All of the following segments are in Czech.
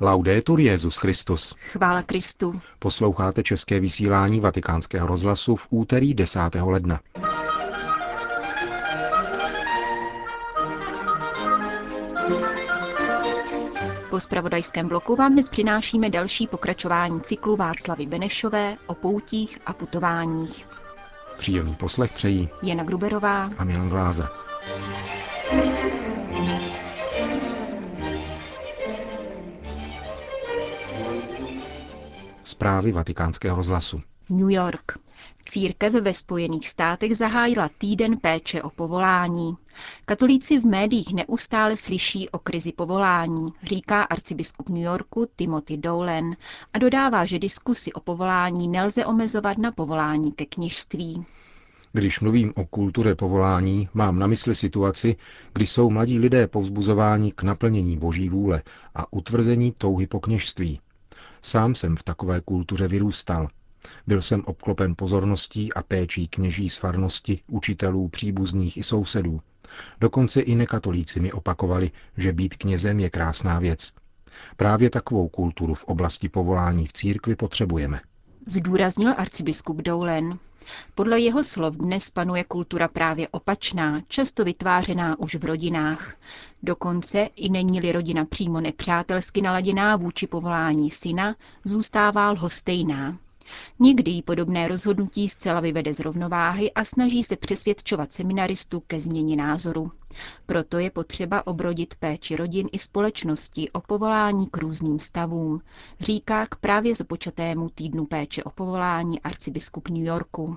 Laudetur Jezus Christus. Chvála Kristu. Posloucháte české vysílání Vatikánského rozhlasu v úterý 10. ledna. Po spravodajském bloku vám dnes přinášíme další pokračování cyklu Václavy Benešové o poutích a putováních. Příjemný poslech přejí Jana Gruberová a Milan Gláze. Zprávy vatikánského rozhlasu. New York. Církev ve Spojených státech zahájila týden péče o povolání. Katolíci v médiích neustále slyší o krizi povolání, říká arcibiskup New Yorku Timothy Dolan a dodává, že diskusy o povolání nelze omezovat na povolání ke kněžství. Když mluvím o kultuře povolání, mám na mysli situaci, kdy jsou mladí lidé povzbuzováni k naplnění boží vůle a utvrzení touhy po kněžství. Sám jsem v takové kultuře vyrůstal. Byl jsem obklopen pozorností a péčí kněží z farnosti, učitelů, příbuzných i sousedů. Dokonce i nekatolíci mi opakovali, že být knězem je krásná věc. Právě takovou kulturu v oblasti povolání v církvi potřebujeme. Zdůraznil arcibiskup Doulen. Podle jeho slov dnes panuje kultura právě opačná, často vytvářená už v rodinách. Dokonce i není-li rodina přímo nepřátelsky naladěná vůči povolání syna, zůstává lhostejná. Někdy jí podobné rozhodnutí zcela vyvede z rovnováhy a snaží se přesvědčovat seminaristů ke změně názoru. Proto je potřeba obrodit péči rodin i společnosti o povolání k různým stavům, říká k právě započatému týdnu péče o povolání arcibiskup New Yorku.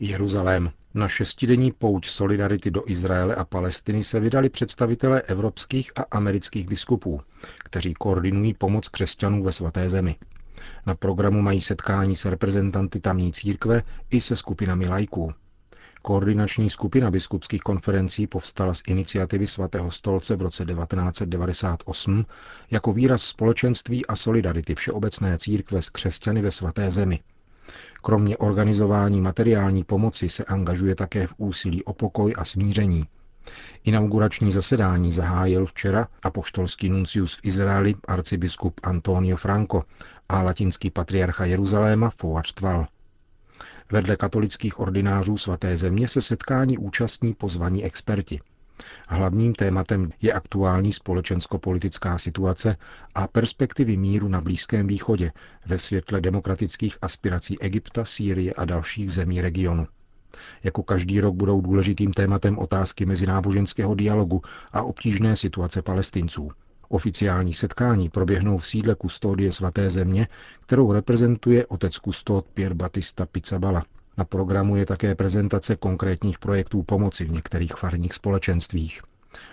Jeruzalém. Na šestidenní pouč solidarity do Izraele a Palestiny se vydali představitelé evropských a amerických biskupů, kteří koordinují pomoc křesťanů ve svaté zemi. Na programu mají setkání s reprezentanty tamní církve i se skupinami lajků. Koordinační skupina biskupských konferencí povstala z iniciativy svatého stolce v roce 1998 jako výraz společenství a solidarity všeobecné církve s křesťany ve svaté zemi. Kromě organizování materiální pomoci se angažuje také v úsilí o pokoj a smíření. Inaugurační zasedání zahájil včera apoštolský nuncius v Izraeli arcibiskup Antonio Franco a latinský patriarcha Jeruzaléma Fouad Tval. Vedle katolických ordinářů svaté země se setkání účastní pozvaní experti. Hlavním tématem je aktuální společensko-politická situace a perspektivy míru na Blízkém východě ve světle demokratických aspirací Egypta, Sýrie a dalších zemí regionu. Jako každý rok budou důležitým tématem otázky mezináboženského dialogu a obtížné situace palestinců. Oficiální setkání proběhnou v sídle kustodie svaté země, kterou reprezentuje otec kustod Pierre Batista Pizzabala. Na programu je také prezentace konkrétních projektů pomoci v některých farních společenstvích.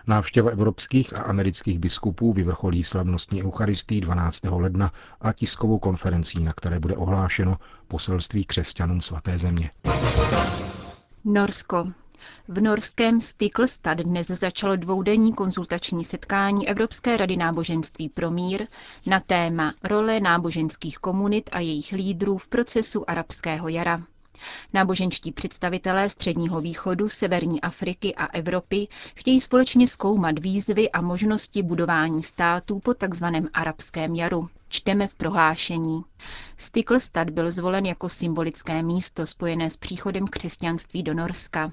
Návštěva evropských a amerických biskupů vyvrcholí slavnostní eucharistii 12. ledna a tiskovou konferencí, na které bude ohlášeno poselství křesťanům svaté země. Norsko. V norském Stiklstad dnes začalo dvoudenní konzultační setkání Evropské rady náboženství pro mír na téma role náboženských komunit a jejich lídrů v procesu arabského jara. Náboženští představitelé Středního východu, Severní Afriky a Evropy chtějí společně zkoumat výzvy a možnosti budování států po tzv. arabském jaru. Čteme v prohlášení. Stiklstad byl zvolen jako symbolické místo spojené s příchodem křesťanství do Norska.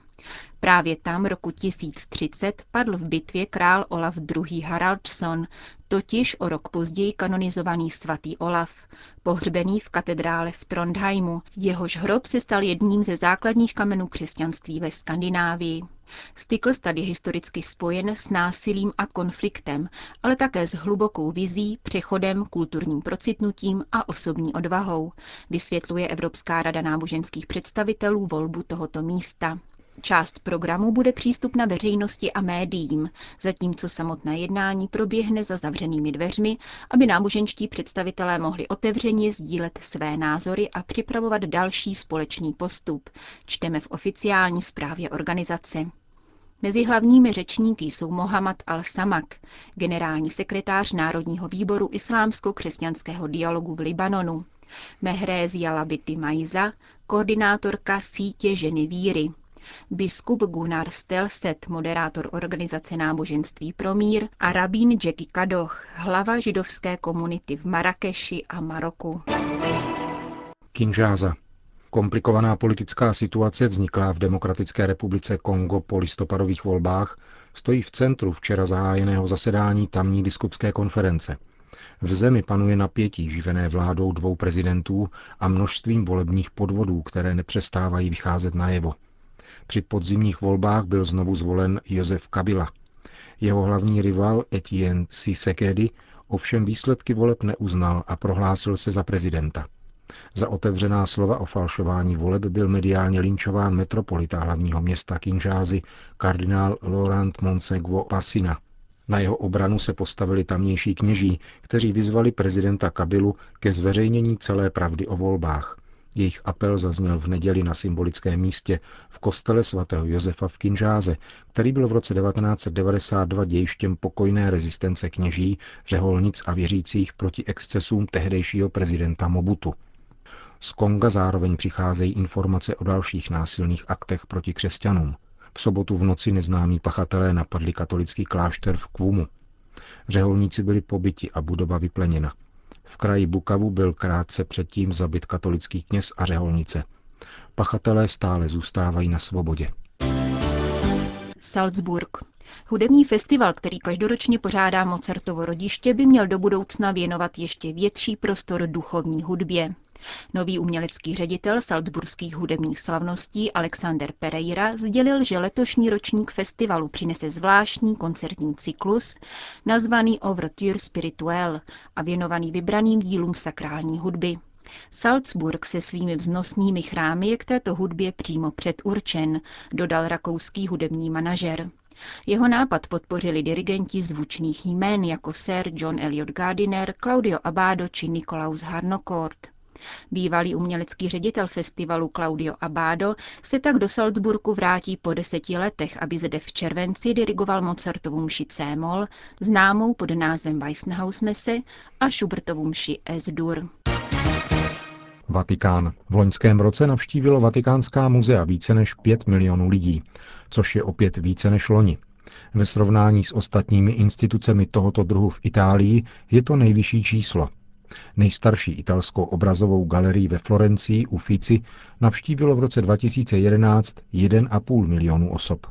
Právě tam roku 1030 padl v bitvě král Olaf II. Haraldsson, totiž o rok později kanonizovaný svatý Olaf, pohřbený v katedrále v Trondheimu. Jehož hrob se stal jedním ze základních kamenů křesťanství ve Skandinávii. Stiklstad je historicky spojen s násilím a konfliktem, ale také s hlubokou vizí, přechodem, kulturním procitnutím a osobní odvahou, vysvětluje Evropská rada náboženských představitelů volbu tohoto místa. Část programu bude přístupna veřejnosti a médiím, zatímco samotné jednání proběhne za zavřenými dveřmi, aby náboženští představitelé mohli otevřeně sdílet své názory a připravovat další společný postup, čteme v oficiální zprávě organizace. Mezi hlavními řečníky jsou Mohammad al-Samak, generální sekretář Národního výboru islámsko-křesťanského dialogu v Libanonu, Mehrézia Labity Maiza, koordinátorka sítě ženy víry, biskup Gunnar Stelset, moderátor organizace náboženství pro mír a rabín Jackie Kadoch, hlava židovské komunity v Marrakeši a Maroku. Kinžáza. Komplikovaná politická situace vzniklá v Demokratické republice Kongo po listopadových volbách stojí v centru včera zahájeného zasedání tamní biskupské konference. V zemi panuje napětí živené vládou dvou prezidentů a množstvím volebních podvodů, které nepřestávají vycházet najevo. Při podzimních volbách byl znovu zvolen Josef Kabila. Jeho hlavní rival Etienne Sisekedi ovšem výsledky voleb neuznal a prohlásil se za prezidenta. Za otevřená slova o falšování voleb byl mediálně linčován metropolita hlavního města Kinžázy kardinál Laurent Monsegwo Passina. Na jeho obranu se postavili tamnější kněží, kteří vyzvali prezidenta Kabilu ke zveřejnění celé pravdy o volbách. Jejich apel zazněl v neděli na symbolickém místě v kostele svatého Josefa v Kinžáze, který byl v roce 1992 dějištěm pokojné rezistence kněží, řeholnic a věřících proti excesům tehdejšího prezidenta Mobutu. Z Konga zároveň přicházejí informace o dalších násilných aktech proti křesťanům. V sobotu v noci neznámí pachatelé napadli katolický klášter v Kvumu. Řeholníci byli pobyti a budova vypleněna. V kraji Bukavu byl krátce předtím zabit katolický kněz a řeholnice. Pachatelé stále zůstávají na svobodě. Salzburg. Hudební festival, který každoročně pořádá Mozartovo rodiště, by měl do budoucna věnovat ještě větší prostor duchovní hudbě. Nový umělecký ředitel salzburských hudebních slavností Alexander Pereira sdělil, že letošní ročník festivalu přinese zvláštní koncertní cyklus nazvaný Overture Spirituel a věnovaný vybraným dílům sakrální hudby. Salzburg se svými vznosnými chrámy je k této hudbě přímo předurčen, dodal rakouský hudební manažer. Jeho nápad podpořili dirigenti zvučných jmén jako Sir John Elliot Gardiner, Claudio Abado či Nikolaus Harnoncourt. Bývalý umělecký ředitel festivalu Claudio Abado se tak do Salzburgu vrátí po deseti letech, aby zde v červenci dirigoval Mozartovu mši C-moll, známou pod názvem Weissenhaus messe a Schubertovu mši S-dur. Vatikán. V loňském roce navštívilo Vatikánská muzea více než 5 milionů lidí, což je opět více než loni. Ve srovnání s ostatními institucemi tohoto druhu v Itálii je to nejvyšší číslo. Nejstarší italskou obrazovou galerii ve Florencii u Fici navštívilo v roce 2011 1,5 milionu osob.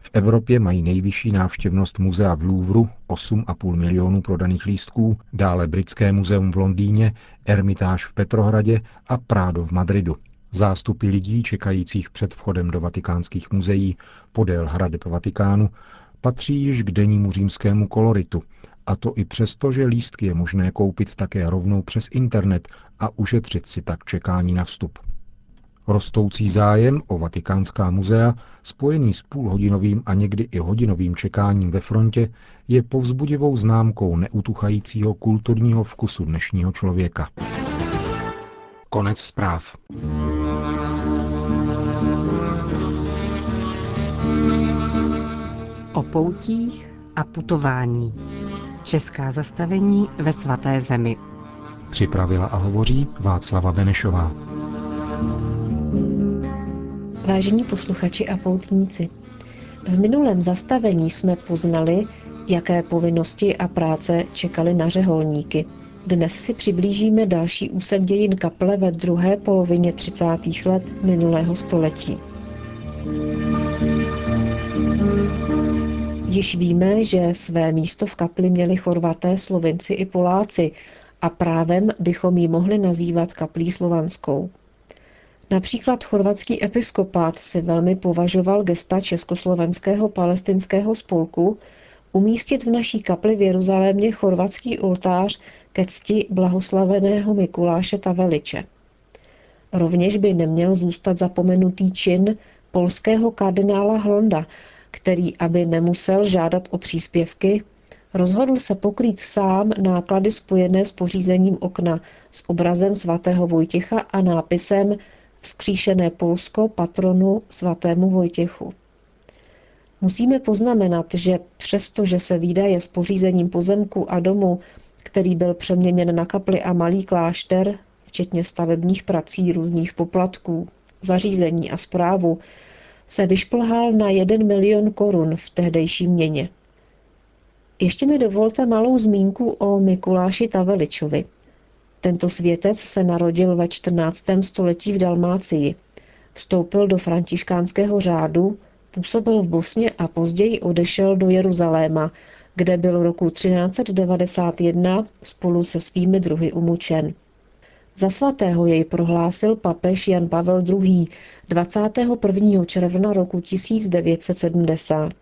V Evropě mají nejvyšší návštěvnost muzea v Louvru 8,5 milionů prodaných lístků, dále Britské muzeum v Londýně, Ermitáž v Petrohradě a Prádo v Madridu. Zástupy lidí čekajících před vchodem do vatikánských muzeí podél hradeb Vatikánu patří již k dennímu římskému koloritu a to i přesto, že lístky je možné koupit také rovnou přes internet a ušetřit si tak čekání na vstup. Rostoucí zájem o Vatikánská muzea, spojený s půlhodinovým a někdy i hodinovým čekáním ve frontě, je povzbudivou známkou neutuchajícího kulturního vkusu dnešního člověka. Konec zpráv. O poutích a putování. Česká zastavení ve svaté zemi. Připravila a hovoří Václava Benešová. Vážení posluchači a poutníci, v minulém zastavení jsme poznali, jaké povinnosti a práce čekaly na řeholníky. Dnes si přiblížíme další úsek dějin kaple ve druhé polovině 30. let minulého století. Již víme, že své místo v kapli měli Chorvaté, Slovenci i Poláci a právem bychom ji mohli nazývat kaplí slovanskou. Například chorvatský episkopát si velmi považoval gesta Československého palestinského spolku umístit v naší kapli v Jeruzalémě chorvatský oltář ke cti blahoslaveného Mikuláše Taveliče. Rovněž by neměl zůstat zapomenutý čin polského kardinála Hlonda, který, aby nemusel žádat o příspěvky, rozhodl se pokrýt sám náklady spojené s pořízením okna s obrazem svatého Vojtěcha a nápisem Vzkříšené Polsko patronu svatému Vojtěchu. Musíme poznamenat, že přestože se výdaje s pořízením pozemku a domu, který byl přeměněn na kapli a malý klášter, včetně stavebních prací, různých poplatků, zařízení a zprávu, se vyšplhal na 1 milion korun v tehdejší měně. Ještě mi dovolte malou zmínku o Mikuláši Taveličovi. Tento světec se narodil ve 14. století v Dalmácii. Vstoupil do františkánského řádu, působil v Bosně a později odešel do Jeruzaléma, kde byl roku 1391 spolu se svými druhy umučen. Za svatého jej prohlásil papež Jan Pavel II. 21. června roku 1970.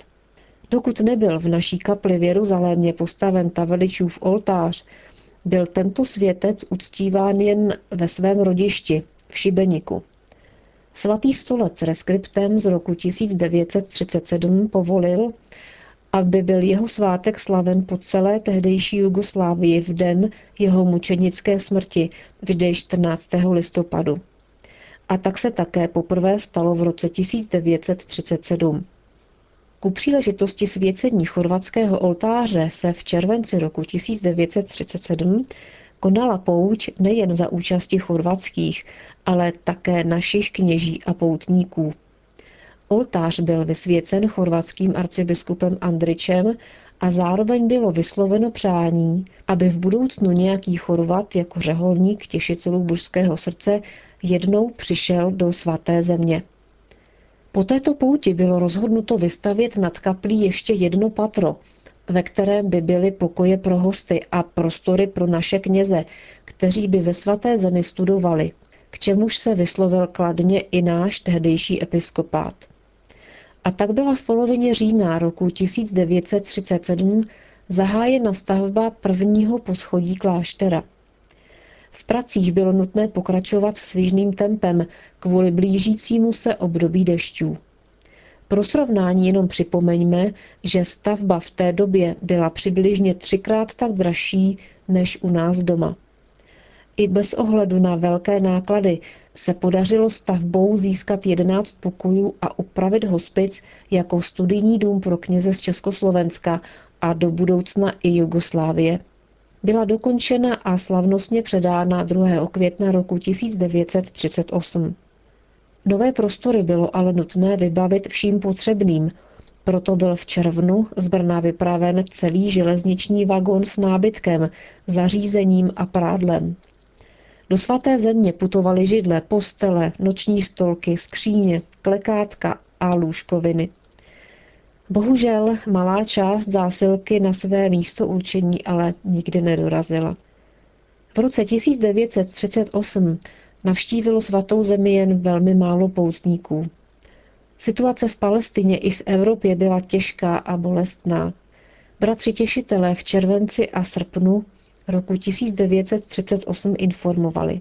Dokud nebyl v naší kapli v Jeruzalémě postaven Taveličův oltář, byl tento světec uctíván jen ve svém rodišti, v Šibeniku. Svatý stolec reskriptem z roku 1937 povolil, aby byl jeho svátek slaven po celé tehdejší Jugoslávii v den jeho mučenické smrti, vždy 14. listopadu. A tak se také poprvé stalo v roce 1937. Ku příležitosti svěcení chorvatského oltáře se v červenci roku 1937 konala pouť nejen za účasti chorvatských, ale také našich kněží a poutníků. Oltář byl vysvěcen chorvatským arcibiskupem Andričem a zároveň bylo vysloveno přání, aby v budoucnu nějaký Chorvat jako řeholník těšitelů božského srdce jednou přišel do svaté země. Po této pouti bylo rozhodnuto vystavět nad kaplí ještě jedno patro, ve kterém by byly pokoje pro hosty a prostory pro naše kněze, kteří by ve svaté zemi studovali, k čemuž se vyslovil kladně i náš tehdejší episkopát. A tak byla v polovině října roku 1937 zahájena stavba prvního poschodí kláštera. V pracích bylo nutné pokračovat svížným tempem kvůli blížícímu se období dešťů. Pro srovnání jenom připomeňme, že stavba v té době byla přibližně třikrát tak dražší než u nás doma. I bez ohledu na velké náklady se podařilo stavbou získat 11 pokojů a upravit hospic jako studijní dům pro kněze z Československa a do budoucna i Jugoslávie. Byla dokončena a slavnostně předána 2. května roku 1938. Nové prostory bylo ale nutné vybavit vším potřebným, proto byl v červnu z Brna vypraven celý železniční vagón s nábytkem, zařízením a prádlem. Do svaté země putovaly židle, postele, noční stolky, skříně, klekátka a lůžkoviny. Bohužel malá část zásilky na své místo určení ale nikdy nedorazila. V roce 1938 navštívilo svatou zemi jen velmi málo poutníků. Situace v Palestině i v Evropě byla těžká a bolestná. Bratři těšitelé v červenci a srpnu roku 1938 informovali.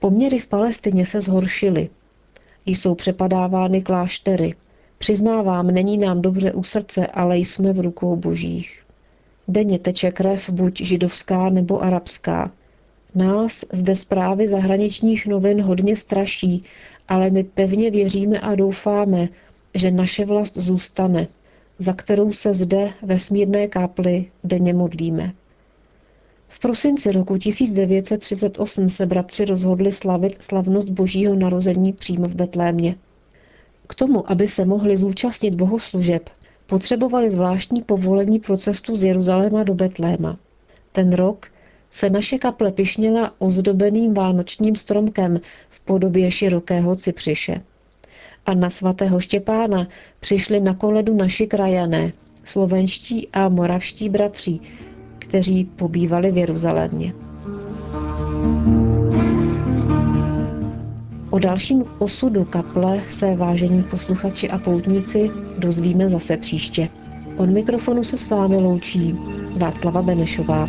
Poměry v Palestině se zhoršily. Jsou přepadávány kláštery. Přiznávám, není nám dobře u srdce, ale jsme v rukou božích. Denně teče krev buď židovská nebo arabská. Nás zde zprávy zahraničních novin hodně straší, ale my pevně věříme a doufáme, že naše vlast zůstane, za kterou se zde ve smírné kápli denně modlíme. V prosinci roku 1938 se bratři rozhodli slavit slavnost božího narození přímo v Betlémě. K tomu, aby se mohli zúčastnit bohoslužeb, potřebovali zvláštní povolení pro cestu z Jeruzaléma do Betléma. Ten rok se naše kaple pišněla ozdobeným vánočním stromkem v podobě širokého cypřiše. A na svatého Štěpána přišli na koledu naši krajané, slovenští a moravští bratři, kteří pobývali v Jeruzalémě. O dalším osudu kaple se, vážení posluchači a poutníci, dozvíme zase příště. Od mikrofonu se s vámi loučí Václava Benešová.